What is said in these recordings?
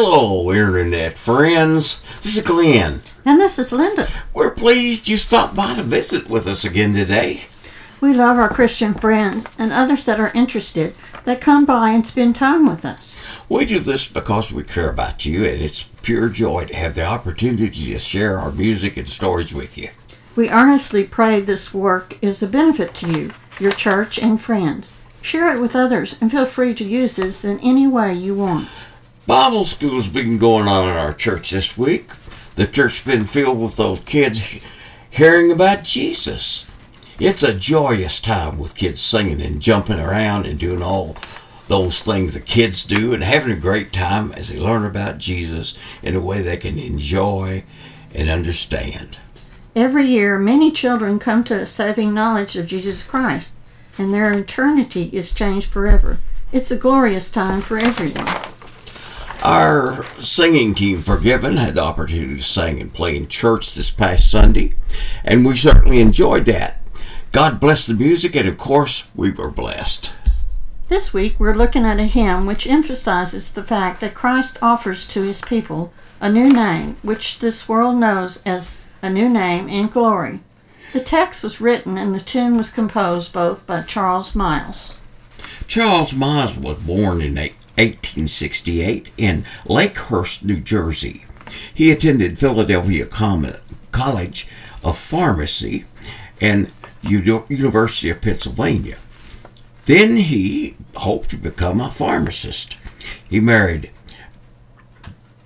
Hello, Internet friends. This is Glenn. And this is Linda. We're pleased you stopped by to visit with us again today. We love our Christian friends and others that are interested that come by and spend time with us. We do this because we care about you, and it's pure joy to have the opportunity to share our music and stories with you. We earnestly pray this work is a benefit to you, your church, and friends. Share it with others and feel free to use this in any way you want. Bible school's been going on in our church this week. The church's been filled with those kids hearing about Jesus. It's a joyous time with kids singing and jumping around and doing all those things the kids do and having a great time as they learn about Jesus in a way they can enjoy and understand. Every year, many children come to a saving knowledge of Jesus Christ, and their eternity is changed forever. It's a glorious time for everyone. Our singing team, Forgiven, had the opportunity to sing and play in church this past Sunday, and we certainly enjoyed that. God bless the music, and of course, we were blessed. This week, we're looking at a hymn which emphasizes the fact that Christ offers to his people a new name, which this world knows as a new name in glory. The text was written and the tune was composed both by Charles Miles. Charles Miles was born in 1868 in Lakehurst, New Jersey. He attended Philadelphia College of Pharmacy and University of Pennsylvania. Then he hoped to become a pharmacist. He married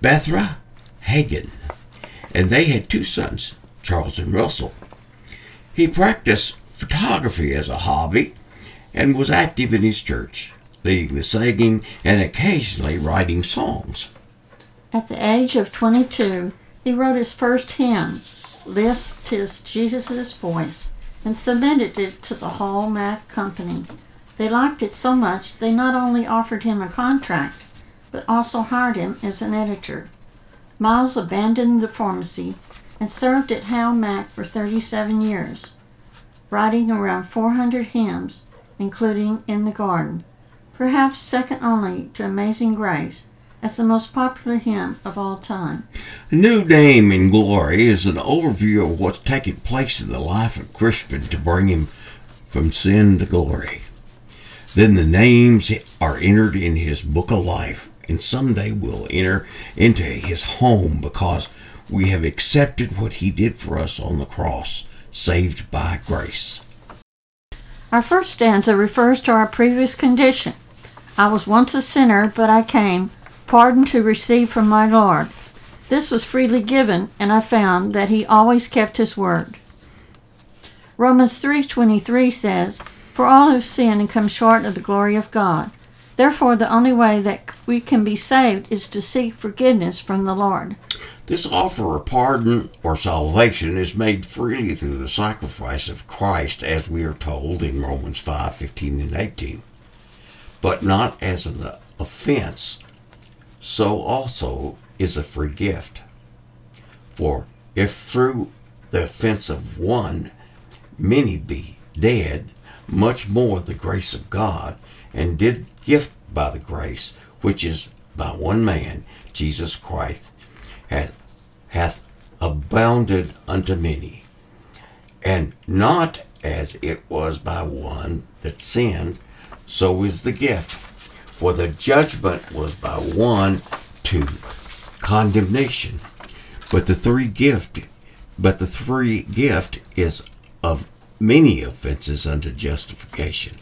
Bertha Hagen, and they had two sons, Charles and Russell. He practiced photography as a hobby and was active in his church, leading the singing and occasionally writing songs. At the age of 22, he wrote his first hymn, List Tis Jesus' Voice, and submitted it to the Hall Mack Company. They liked it so much they not only offered him a contract, but also hired him as an editor. Miles abandoned the pharmacy and served at Hall Mack for 37 years, writing around 400 hymns, including In the Garden, perhaps second only to Amazing Grace as the most popular hymn of all time. New Name in Glory is an overview of what's taking place in the life of Christian to bring him from sin to glory. Then the names are entered in his book of life, and someday we'll enter into his home because we have accepted what he did for us on the cross, saved by grace. Our first stanza refers to our previous condition. I was once a sinner, but I came, pardon to receive from my Lord. This was freely given, and I found that he always kept his word. Romans 3:23 says, "For all have sinned and come short of the glory of God. Therefore the only way that we can be saved is to seek forgiveness from the Lord." This offer of pardon or salvation is made freely through the sacrifice of Christ, as we are told in Romans 5 15 and 18, but not as an offense. So also is a free gift. For if through the offense of one many be dead, much more the grace of God, and did gift by the grace which is by one man, Jesus Christ, hath, hath abounded unto many. And not as it was by one that sinned, so is the gift. For the judgment was by one to condemnation, but the three gift, but the free gift is of many offenses unto justification.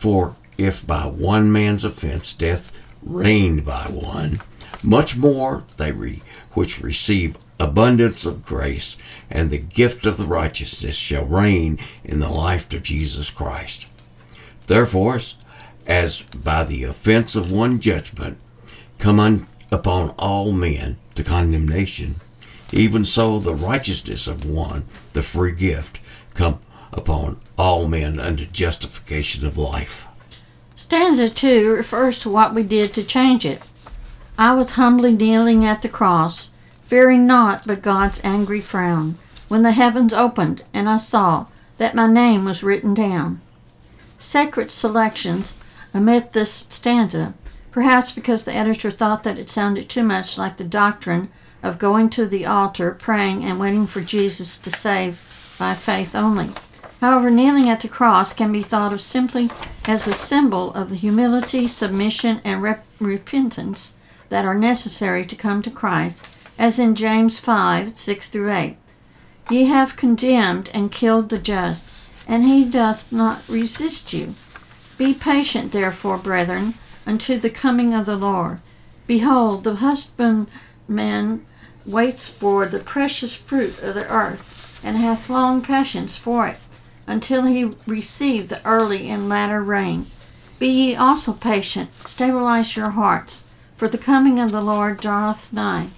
For if by one man's offense death reigned by one, much more they re, which receive abundance of grace and the gift of the righteousness shall reign in the life of Jesus Christ. Therefore, as by the offense of one judgment come un, upon all men to condemnation, even so the righteousness of one, the free gift, come upon all men unto justification of life. Stanza 2 refers to what we did to change it. I was humbly kneeling at the cross, fearing naught but God's angry frown, when the heavens opened and I saw that my name was written down. Sacred selections amid this stanza perhaps because the editor thought that it sounded too much like the doctrine of going to the altar, praying, and waiting for Jesus to save by faith only. However, kneeling at the cross can be thought of simply as a symbol of the humility, submission, and rep- repentance that are necessary to come to Christ, as in James 5 6 through 8. Ye have condemned and killed the just, and he doth not resist you. Be patient, therefore, brethren, unto the coming of the Lord. Behold, the husbandman waits for the precious fruit of the earth, and hath long patience for it, until he receive the early and latter rain. Be ye also patient, stabilize your hearts, for the coming of the Lord draweth nigh.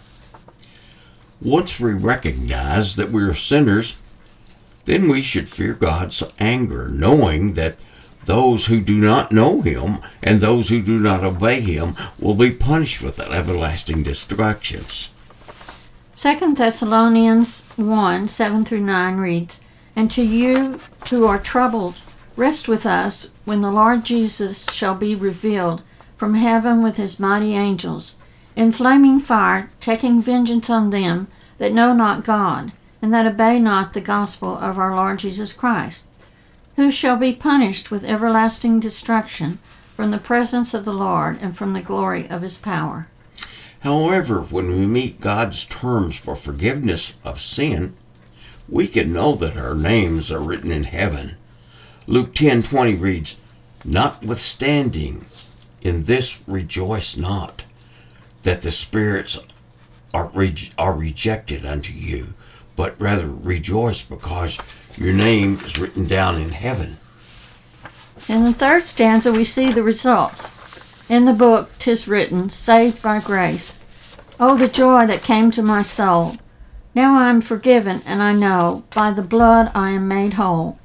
Once we recognize that we are sinners, then we should fear God's anger, knowing that those who do not know him and those who do not obey him will be punished with everlasting destructions. 2 Thessalonians 1 7 through 9 reads, And to you who are troubled, rest with us when the Lord Jesus shall be revealed from heaven with his mighty angels, in flaming fire, taking vengeance on them that know not God, and that obey not the gospel of our Lord Jesus Christ who shall be punished with everlasting destruction from the presence of the Lord and from the glory of his power. However, when we meet God's terms for forgiveness of sin, we can know that our names are written in heaven. Luke 10:20 reads, "Notwithstanding, in this rejoice not, that the spirits are, re- are rejected unto you, but rather rejoice because your name is written down in heaven. In the third stanza, we see the results. In the book, tis written, Saved by grace. Oh, the joy that came to my soul. Now I am forgiven, and I know, by the blood I am made whole.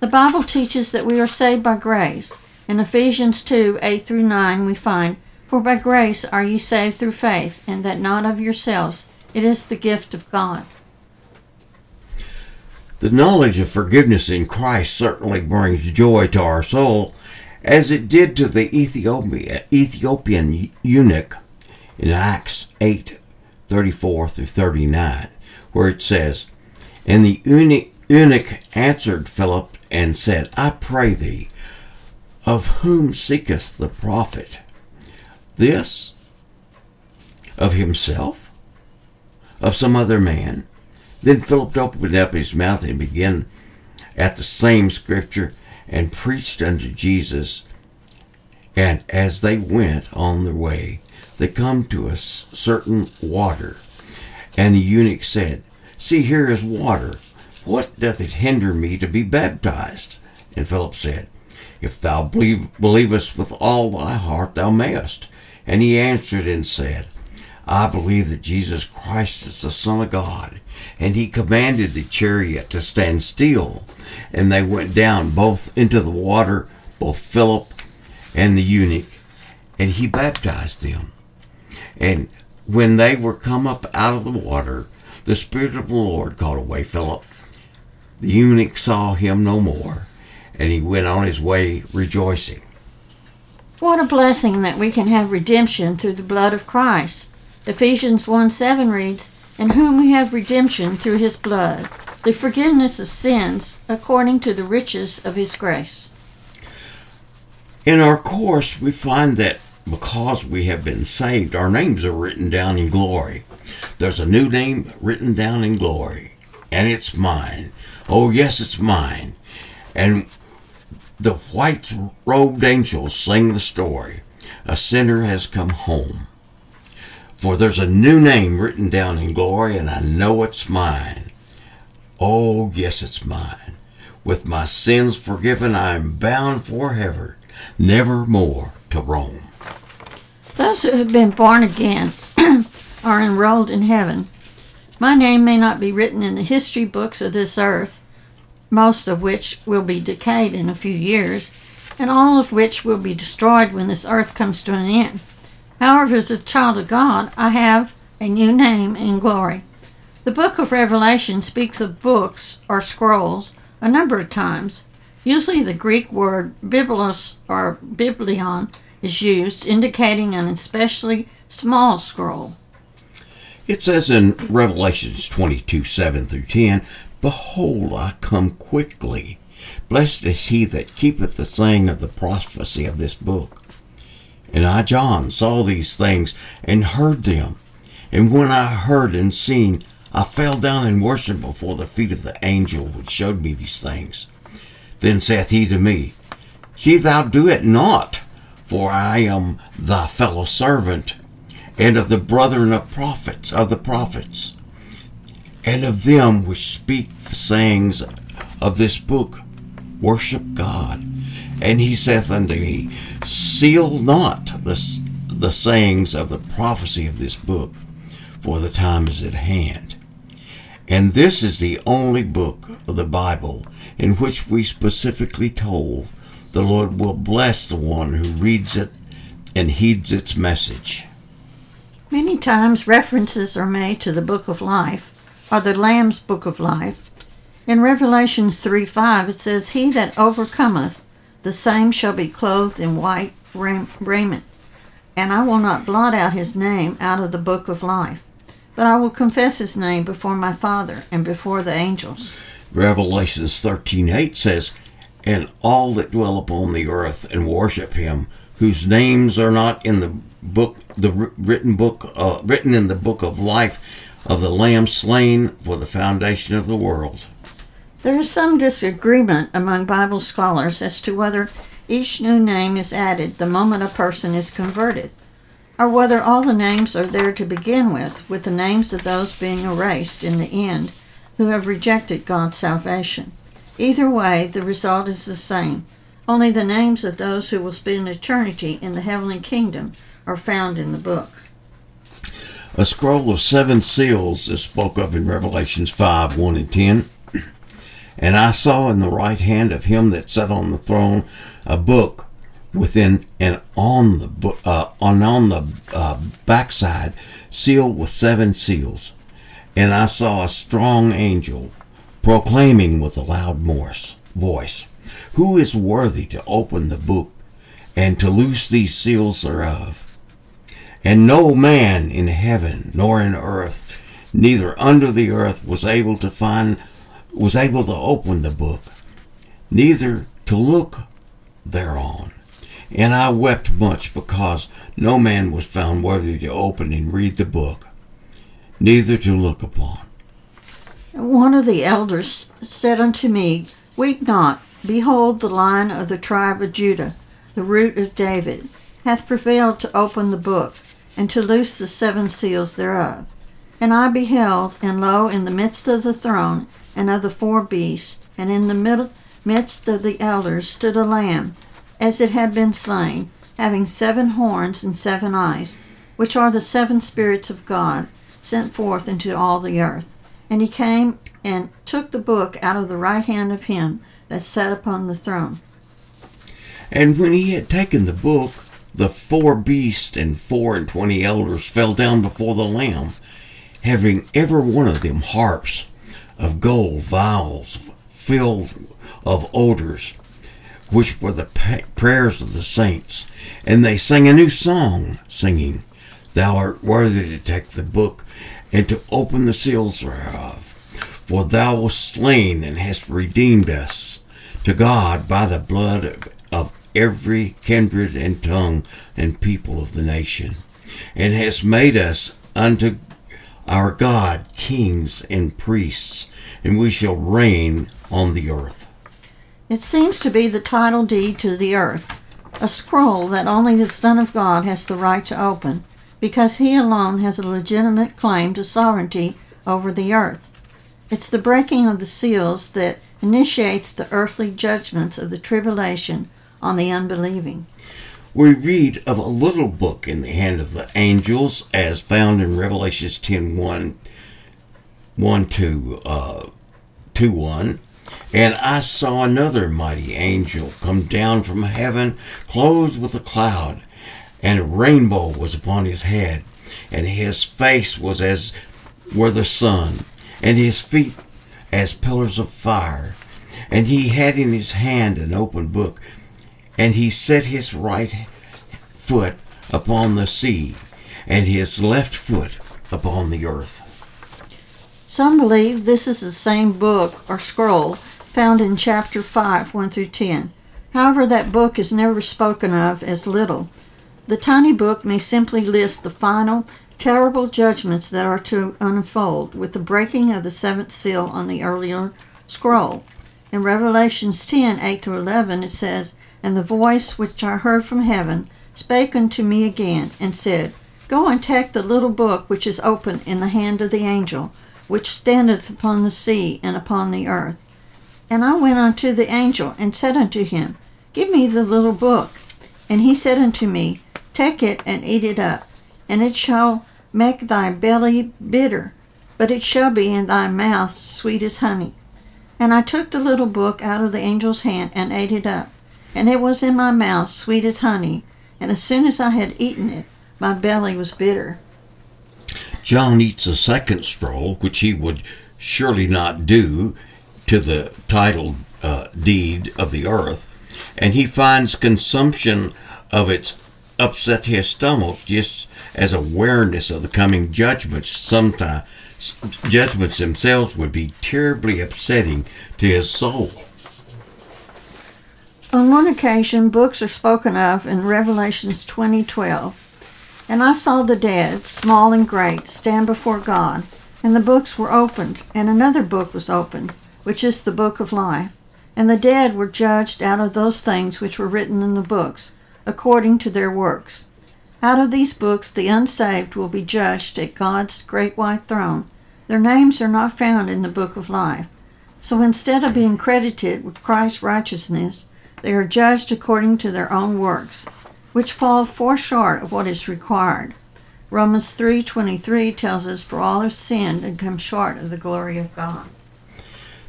The Bible teaches that we are saved by grace. In Ephesians 2 8 through 9, we find, For by grace are ye saved through faith, and that not of yourselves. It is the gift of God. The knowledge of forgiveness in Christ certainly brings joy to our soul, as it did to the Ethiopian eunuch in Acts 8 34 through 39, where it says, And the eunuch answered Philip and said, I pray thee, of whom seeketh the prophet? This? Of himself? Of some other man? Then Philip opened up his mouth and began at the same scripture and preached unto Jesus. And as they went on their way, they come to a certain water. And the eunuch said, See, here is water. What doth it hinder me to be baptized? And Philip said, If thou believe, believest with all thy heart, thou mayest. And he answered and said, I believe that Jesus Christ is the Son of God. And he commanded the chariot to stand still. And they went down both into the water, both Philip and the eunuch, and he baptized them. And when they were come up out of the water, the Spirit of the Lord called away Philip. The eunuch saw him no more, and he went on his way rejoicing. What a blessing that we can have redemption through the blood of Christ. Ephesians 1 7 reads, In whom we have redemption through his blood, the forgiveness of sins according to the riches of his grace. In our course, we find that because we have been saved, our names are written down in glory. There's a new name written down in glory, and it's mine. Oh, yes, it's mine. And the white robed angels sing the story. A sinner has come home. For there's a new name written down in glory, and I know it's mine. Oh, yes, it's mine. With my sins forgiven, I am bound forever, never more to roam. Those who have been born again are enrolled in heaven. My name may not be written in the history books of this earth, most of which will be decayed in a few years, and all of which will be destroyed when this earth comes to an end. However, as a child of God, I have a new name in glory. The book of Revelation speaks of books or scrolls a number of times. Usually, the Greek word biblos or biblion is used, indicating an especially small scroll. It says in Revelations 22 7 through 10, Behold, I come quickly. Blessed is he that keepeth the saying of the prophecy of this book. And I, John, saw these things and heard them. And when I heard and seen, I fell down and worshipped before the feet of the angel which showed me these things. Then saith he to me, See thou do it not, for I am thy fellow servant, and of the brethren of prophets, of the prophets, and of them which speak the sayings of this book. Worship God. And he saith unto me, Seal not the, the sayings of the prophecy of this book, for the time is at hand. And this is the only book of the Bible in which we specifically told the Lord will bless the one who reads it and heeds its message. Many times references are made to the Book of Life, or the Lamb's Book of Life. In Revelation 3 5, it says, He that overcometh, the same shall be clothed in white raiment, and I will not blot out his name out of the book of life, but I will confess his name before my Father and before the angels. Revelations 13 8 says, And all that dwell upon the earth and worship him, whose names are not in the book, the written book, uh, written in the book of life of the Lamb slain for the foundation of the world. There is some disagreement among Bible scholars as to whether each new name is added the moment a person is converted, or whether all the names are there to begin with, with the names of those being erased in the end who have rejected God's salvation. Either way, the result is the same. Only the names of those who will spend eternity in the heavenly kingdom are found in the book. A scroll of seven seals is spoke of in Revelations 5 1 and 10. And I saw in the right hand of him that sat on the throne a book within and on the uh, on on the uh, backside, sealed with seven seals. And I saw a strong angel proclaiming with a loud voice, Who is worthy to open the book and to loose these seals thereof? And no man in heaven nor in earth, neither under the earth, was able to find, was able to open the book, neither to look thereon. And I wept much because no man was found worthy to open and read the book, neither to look upon. One of the elders said unto me, Weep not, behold, the lion of the tribe of Judah, the root of David, hath prevailed to open the book and to loose the seven seals thereof. And I beheld, and lo, in the midst of the throne and of the four beasts, and in the middle, midst of the elders, stood a lamb, as it had been slain, having seven horns and seven eyes, which are the seven spirits of God, sent forth into all the earth. And he came and took the book out of the right hand of him that sat upon the throne. And when he had taken the book, the four beasts and four and twenty elders fell down before the Lamb, having every one of them harps of gold, vials filled of odors, which were the prayers of the saints. And they sang a new song, singing, Thou art worthy to take the book and to open the seals thereof. For thou wast slain and hast redeemed us to God by the blood of, of every kindred and tongue and people of the nation, and hast made us unto our God kings and priests, and we shall reign on the earth. It seems to be the title deed to the earth, a scroll that only the Son of God has the right to open, because he alone has a legitimate claim to sovereignty over the earth. It's the breaking of the seals that initiates the earthly judgments of the tribulation on the unbelieving. We read of a little book in the hand of the angels as found in Revelations 10 1, 1 to, uh, 2 1. And I saw another mighty angel come down from heaven, clothed with a cloud, and a rainbow was upon his head, and his face was as were the sun, and his feet as pillars of fire. And he had in his hand an open book, and he set his right foot upon the sea, and his left foot upon the earth. Some believe this is the same book or scroll found in chapter 5, 1 through 10. However, that book is never spoken of as little. The tiny book may simply list the final, terrible judgments that are to unfold with the breaking of the seventh seal on the earlier scroll. In Revelations 10 8 to 11, it says, And the voice which I heard from heaven spake unto me again, and said, Go and take the little book which is open in the hand of the angel, which standeth upon the sea and upon the earth. And I went unto the angel, and said unto him, Give me the little book. And he said unto me, Take it and eat it up, and it shall make thy belly bitter, but it shall be in thy mouth sweet as honey. And I took the little book out of the angel's hand and ate it up, and it was in my mouth sweet as honey, and as soon as I had eaten it, my belly was bitter. John eats a second scroll, which he would surely not do to the title uh, deed of the earth, and he finds consumption of its upset his stomach just as awareness of the coming judgments sometimes judgments themselves would be terribly upsetting to his soul. On one occasion, books are spoken of in Revelations 20:12. And I saw the dead, small and great, stand before God, and the books were opened, and another book was opened, which is the book of life. And the dead were judged out of those things which were written in the books, according to their works. Out of these books the unsaved will be judged at God's great white throne. Their names are not found in the book of life. So instead of being credited with Christ's righteousness, they are judged according to their own works, which fall far short of what is required. Romans 3:23 tells us for all have sinned and come short of the glory of God.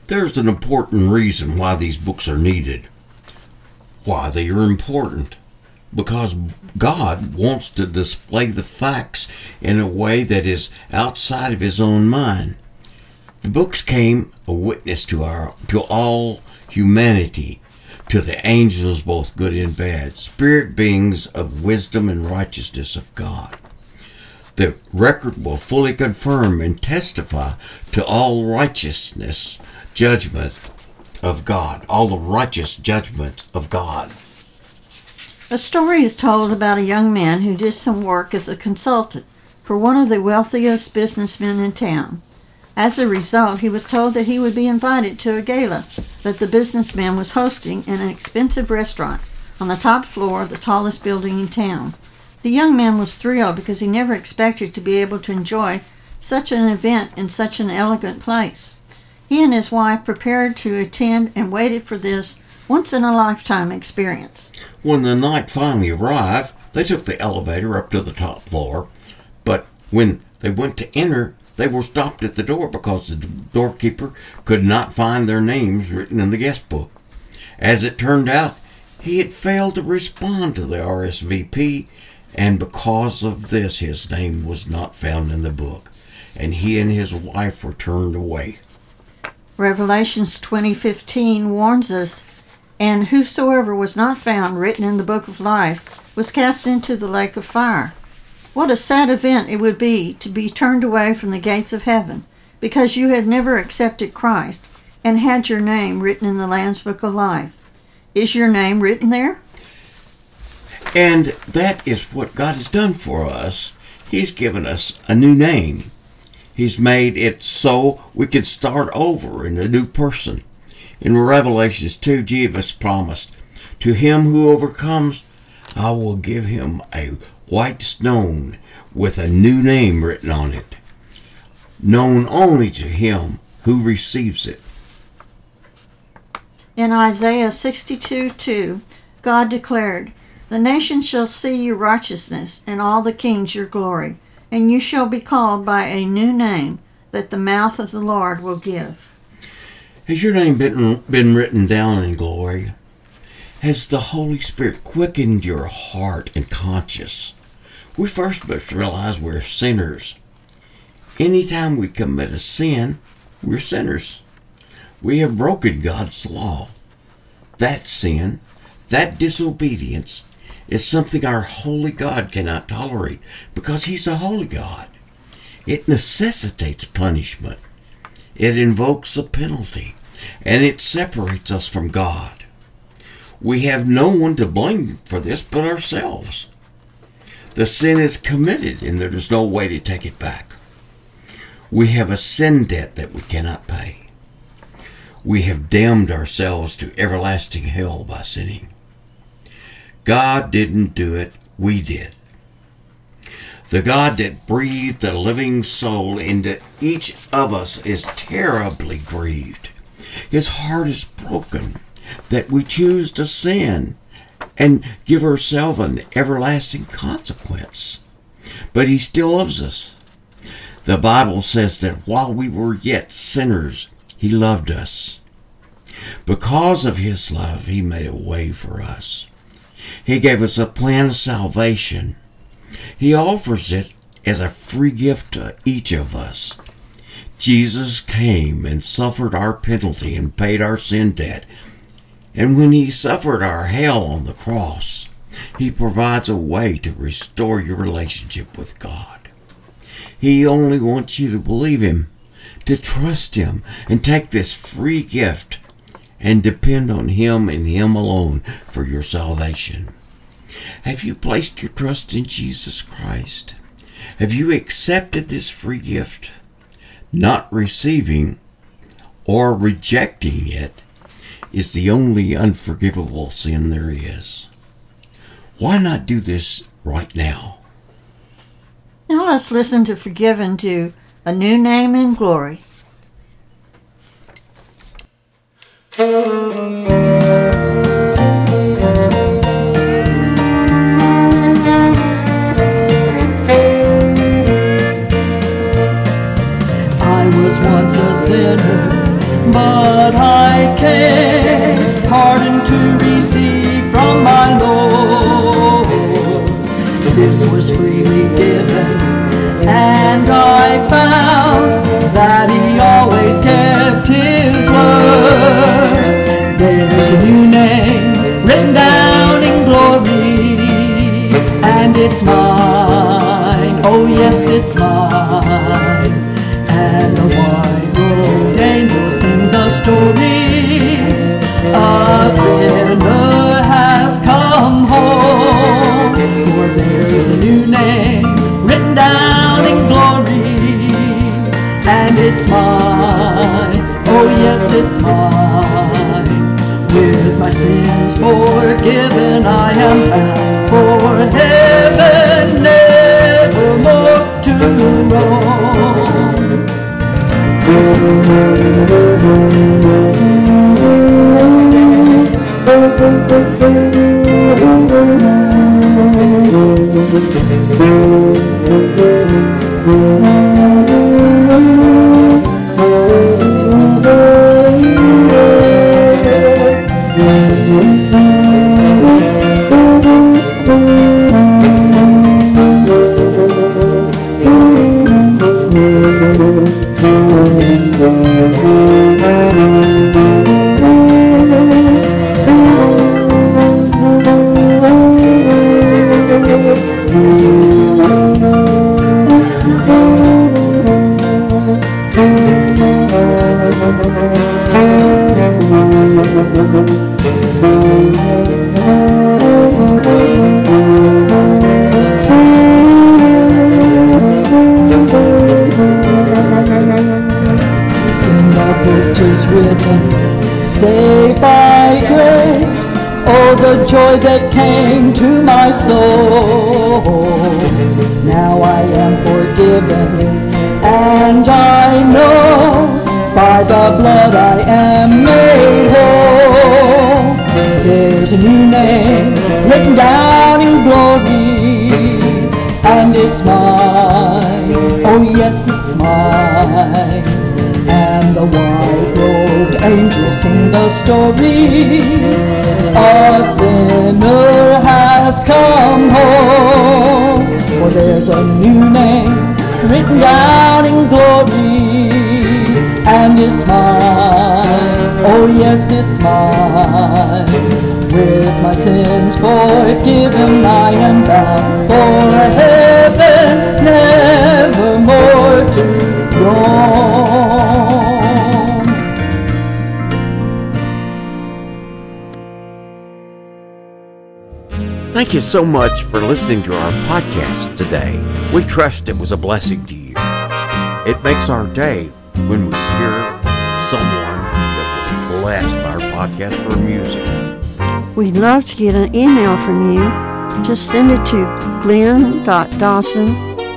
There's an important reason why these books are needed. Why they are important because God wants to display the facts in a way that is outside of his own mind. The books came a witness to our to all humanity, to the angels both good and bad, spirit beings of wisdom and righteousness of God. The record will fully confirm and testify to all righteousness judgment of God, all the righteous judgment of God. A story is told about a young man who did some work as a consultant for one of the wealthiest businessmen in town. As a result, he was told that he would be invited to a gala that the businessman was hosting in an expensive restaurant on the top floor of the tallest building in town. The young man was thrilled because he never expected to be able to enjoy such an event in such an elegant place. He and his wife prepared to attend and waited for this once in a lifetime experience. When the night finally arrived, they took the elevator up to the top floor, but when they went to enter, they were stopped at the door because the doorkeeper could not find their names written in the guest book. As it turned out, he had failed to respond to the RSVP, and because of this, his name was not found in the book, and he and his wife were turned away. Revelations 20:15 warns us and whosoever was not found written in the book of life was cast into the lake of fire. What a sad event it would be to be turned away from the gates of heaven because you had never accepted Christ and had your name written in the Lamb's book of life. Is your name written there? And that is what God has done for us. He's given us a new name. He's made it so we can start over in a new person. In Revelations 2, Jesus promised, To him who overcomes, I will give him a white stone with a new name written on it, known only to him who receives it. In Isaiah 62 2, God declared, The nations shall see your righteousness, and all the kings your glory, and you shall be called by a new name that the mouth of the Lord will give. Has your name been, been written down in glory? Has the Holy Spirit quickened your heart and conscience? We first must realize we're sinners. Anytime we commit a sin, we're sinners. We have broken God's law. That sin, that disobedience, is something our holy God cannot tolerate because He's a holy God. It necessitates punishment, it invokes a penalty, and it separates us from God. We have no one to blame for this but ourselves. The sin is committed and there is no way to take it back. We have a sin debt that we cannot pay. We have damned ourselves to everlasting hell by sinning. God didn't do it, we did. The God that breathed the living soul into each of us is terribly grieved. His heart is broken that we choose to sin and give ourselves an everlasting consequence. But He still loves us. The Bible says that while we were yet sinners, He loved us. Because of His love, He made a way for us. He gave us a plan of salvation. He offers it as a free gift to each of us. Jesus came and suffered our penalty and paid our sin debt. And when he suffered our hell on the cross, he provides a way to restore your relationship with God. He only wants you to believe him, to trust him, and take this free gift and depend on Him and Him alone for your salvation. Have you placed your trust in Jesus Christ? Have you accepted this free gift? Not receiving or rejecting it is the only unforgivable sin there is. Why not do this right now? Now let's listen to Forgiven to A New Name in Glory. But I came pardon to receive from my Lord. It's mine. With my sins forgiven, I am bound for heaven, never more to roam. Soul. Now I am forgiven, and I know by the blood I am made whole. There's a new name written down in glory, and it's mine. Oh, yes, it's mine and the white-robed angels sing the story. A sinner has come home, for there's a new name written down in glory, and it's mine. Oh yes, it's mine. With my sins forgiven, I am bound for heaven, never more to roam. Thank you so much for listening to our podcast today. We trust it was a blessing to you. It makes our day when we hear someone that was blessed by our podcast or music. We'd love to get an email from you. Just send it to glenn.dawson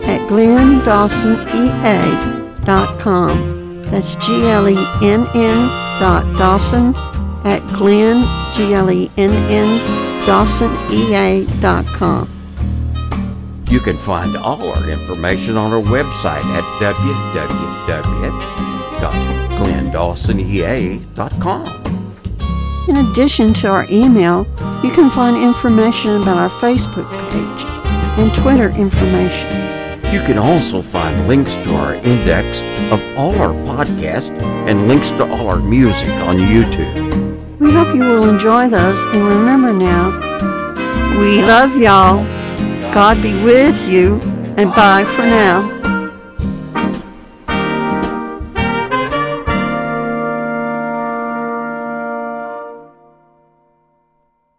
at glenndawsonea.com. That's G-L-E-N-N dot Dawson at glenn, G-L-E-N-N, dawsonea.com. You can find all our information on our website at www.glenndawsonea.com. In addition to our email, you can find information about our Facebook page and Twitter information. You can also find links to our index of all our podcasts and links to all our music on YouTube. We hope you will enjoy those and remember now, we love y'all. God be with you and bye for now.